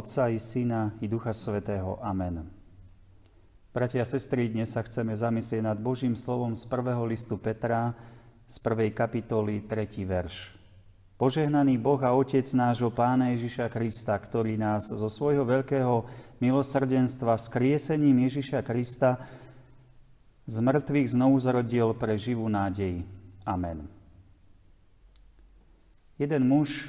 Otca i Syna i Ducha Svetého. Amen. Bratia a sestry, dnes sa chceme zamyslieť nad Božím slovom z prvého listu Petra, z prvej kapitoly, tretí verš. Požehnaný Boh a Otec nášho Pána Ježiša Krista, ktorý nás zo svojho veľkého milosrdenstva vzkriesením Ježiša Krista z mŕtvych znovu zrodil pre živú nádej. Amen. Jeden muž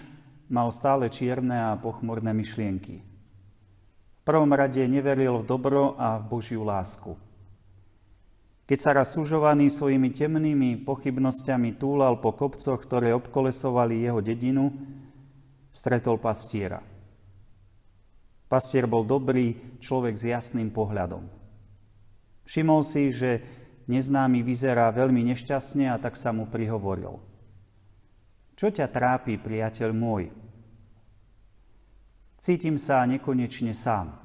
mal stále čierne a pochmurné myšlienky. V prvom rade neveril v dobro a v Božiu lásku. Keď sa raz sužovaný svojimi temnými pochybnosťami túlal po kopcoch, ktoré obkolesovali jeho dedinu, stretol pastiera. Pastier bol dobrý človek s jasným pohľadom. Všimol si, že neznámy vyzerá veľmi nešťastne a tak sa mu prihovoril. Čo ťa trápi, priateľ môj? Cítim sa nekonečne sám.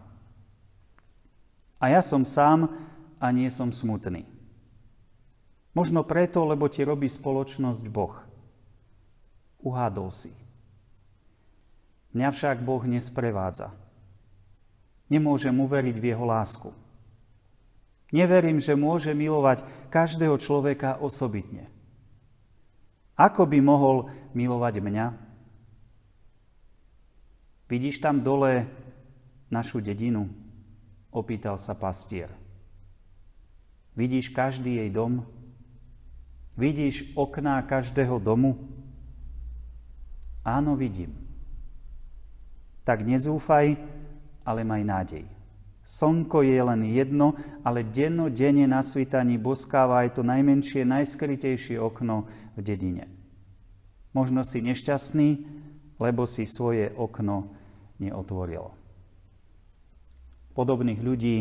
A ja som sám a nie som smutný. Možno preto, lebo ti robí spoločnosť Boh. Uhádol si. Mňa však Boh nesprevádza. Nemôžem uveriť v Jeho lásku. Neverím, že môže milovať každého človeka osobitne. Ako by mohol milovať mňa? Vidíš tam dole našu dedinu? Opýtal sa pastier. Vidíš každý jej dom? Vidíš okná každého domu? Áno, vidím. Tak nezúfaj, ale maj nádej. Slnko je len jedno, ale denne na svítaní boskáva aj to najmenšie, najskrytejšie okno v dedine. Možno si nešťastný, lebo si svoje okno neotvoril. Podobných ľudí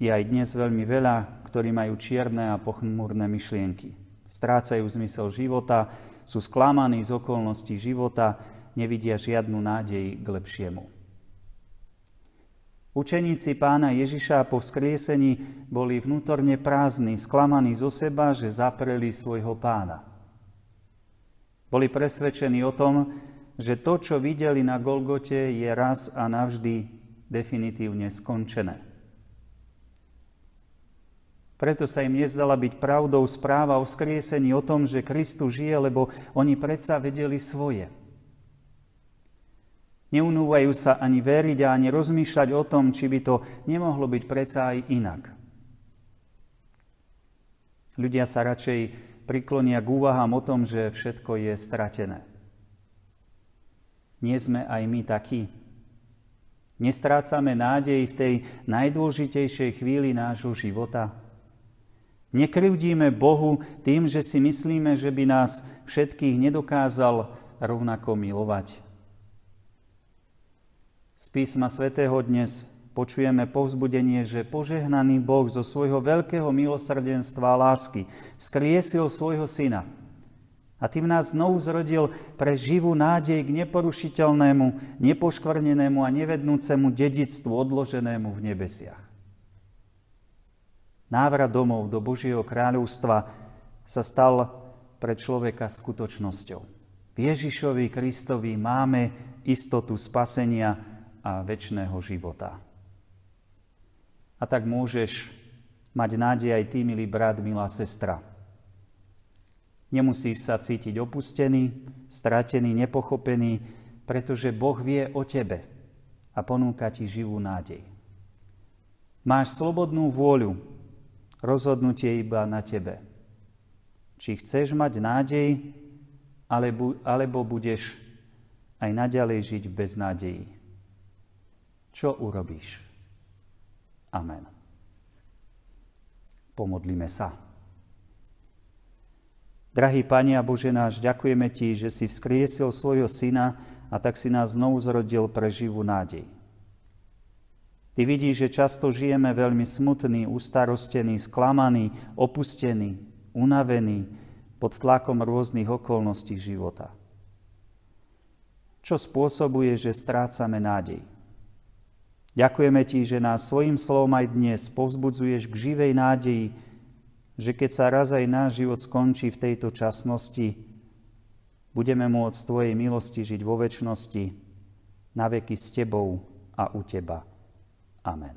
je aj dnes veľmi veľa, ktorí majú čierne a pochmúrne myšlienky. Strácajú zmysel života, sú sklamaní z okolností života, nevidia žiadnu nádej k lepšiemu. Učeníci pána Ježiša po vzkriesení boli vnútorne prázdni, sklamaní zo seba, že zapreli svojho pána. Boli presvedčení o tom, že to, čo videli na Golgote, je raz a navždy definitívne skončené. Preto sa im nezdala byť pravdou správa o skriesení o tom, že Kristus žije, lebo oni predsa vedeli svoje. Neunúvajú sa ani veriť a ani rozmýšľať o tom, či by to nemohlo byť predsa aj inak. Ľudia sa radšej priklonia k úvahám o tom, že všetko je stratené. Nie sme aj my takí? Nestrácame nádej v tej najdôležitejšej chvíli nášho života? Nekrivdíme Bohu tým, že si myslíme, že by nás všetkých nedokázal rovnako milovať. Z písma svätého dnes počujeme povzbudenie, že požehnaný Boh zo svojho veľkého milosrdenstva a lásky skriesil svojho syna – a tým nás znovu zrodil pre živú nádej k neporušiteľnému, nepoškvrnenému a nevednúcemu dedictvu odloženému v nebesiach. Návrat domov do Božieho kráľovstva sa stal pre človeka skutočnosťou. V Ježišovi Kristovi máme istotu spasenia a väčšného života. A tak môžeš mať nádej aj ty, milý brat, milá sestra, Nemusíš sa cítiť opustený, stratený, nepochopený, pretože Boh vie o tebe a ponúka ti živú nádej. Máš slobodnú vôľu, rozhodnutie iba na tebe. Či chceš mať nádej, alebo, alebo budeš aj naďalej žiť v beznádeji. Čo urobíš? Amen. Pomodlíme sa. Drahý Pane a Bože náš, ďakujeme Ti, že si vzkriesil svojho Syna a tak si nás znovu zrodil pre živú nádej. Ty vidíš, že často žijeme veľmi smutný, ustarostený, sklamaný, opustený, unavený pod tlakom rôznych okolností života. Čo spôsobuje, že strácame nádej? Ďakujeme Ti, že nás svojim slovom aj dnes povzbudzuješ k živej nádeji, že keď sa raz aj náš život skončí v tejto časnosti, budeme môcť z Tvojej milosti žiť vo väčšnosti, na veky s Tebou a u Teba. Amen.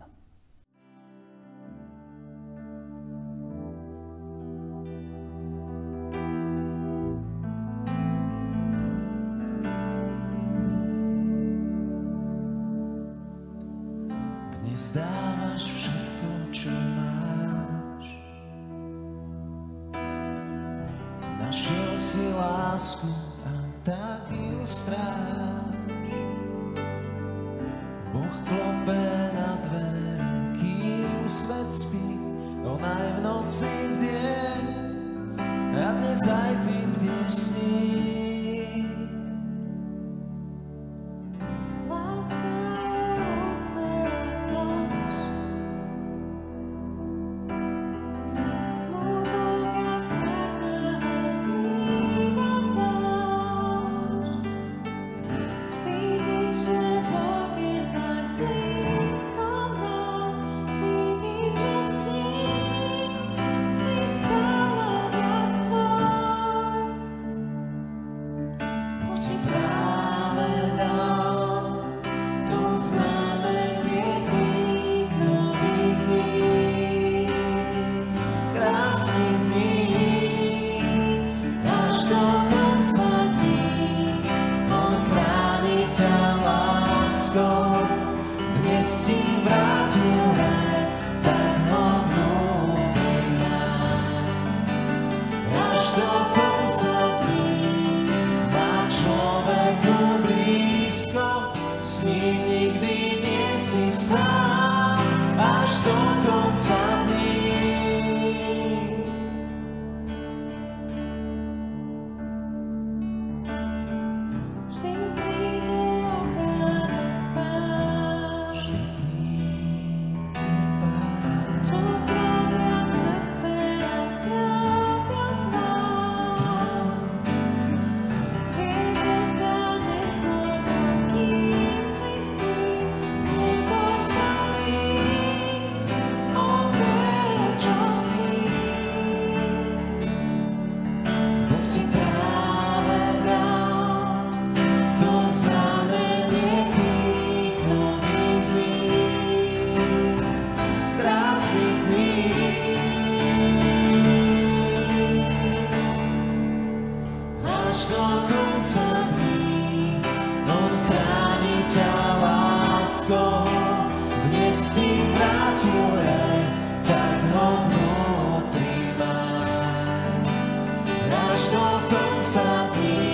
Dnes dávaš všetko, čo máš. si lásku a tak ju stráž. Boh klope na dvere, kým svet spí, ona je v noci bdie, a dnes aj ty bdieš s ním. stop do końca me.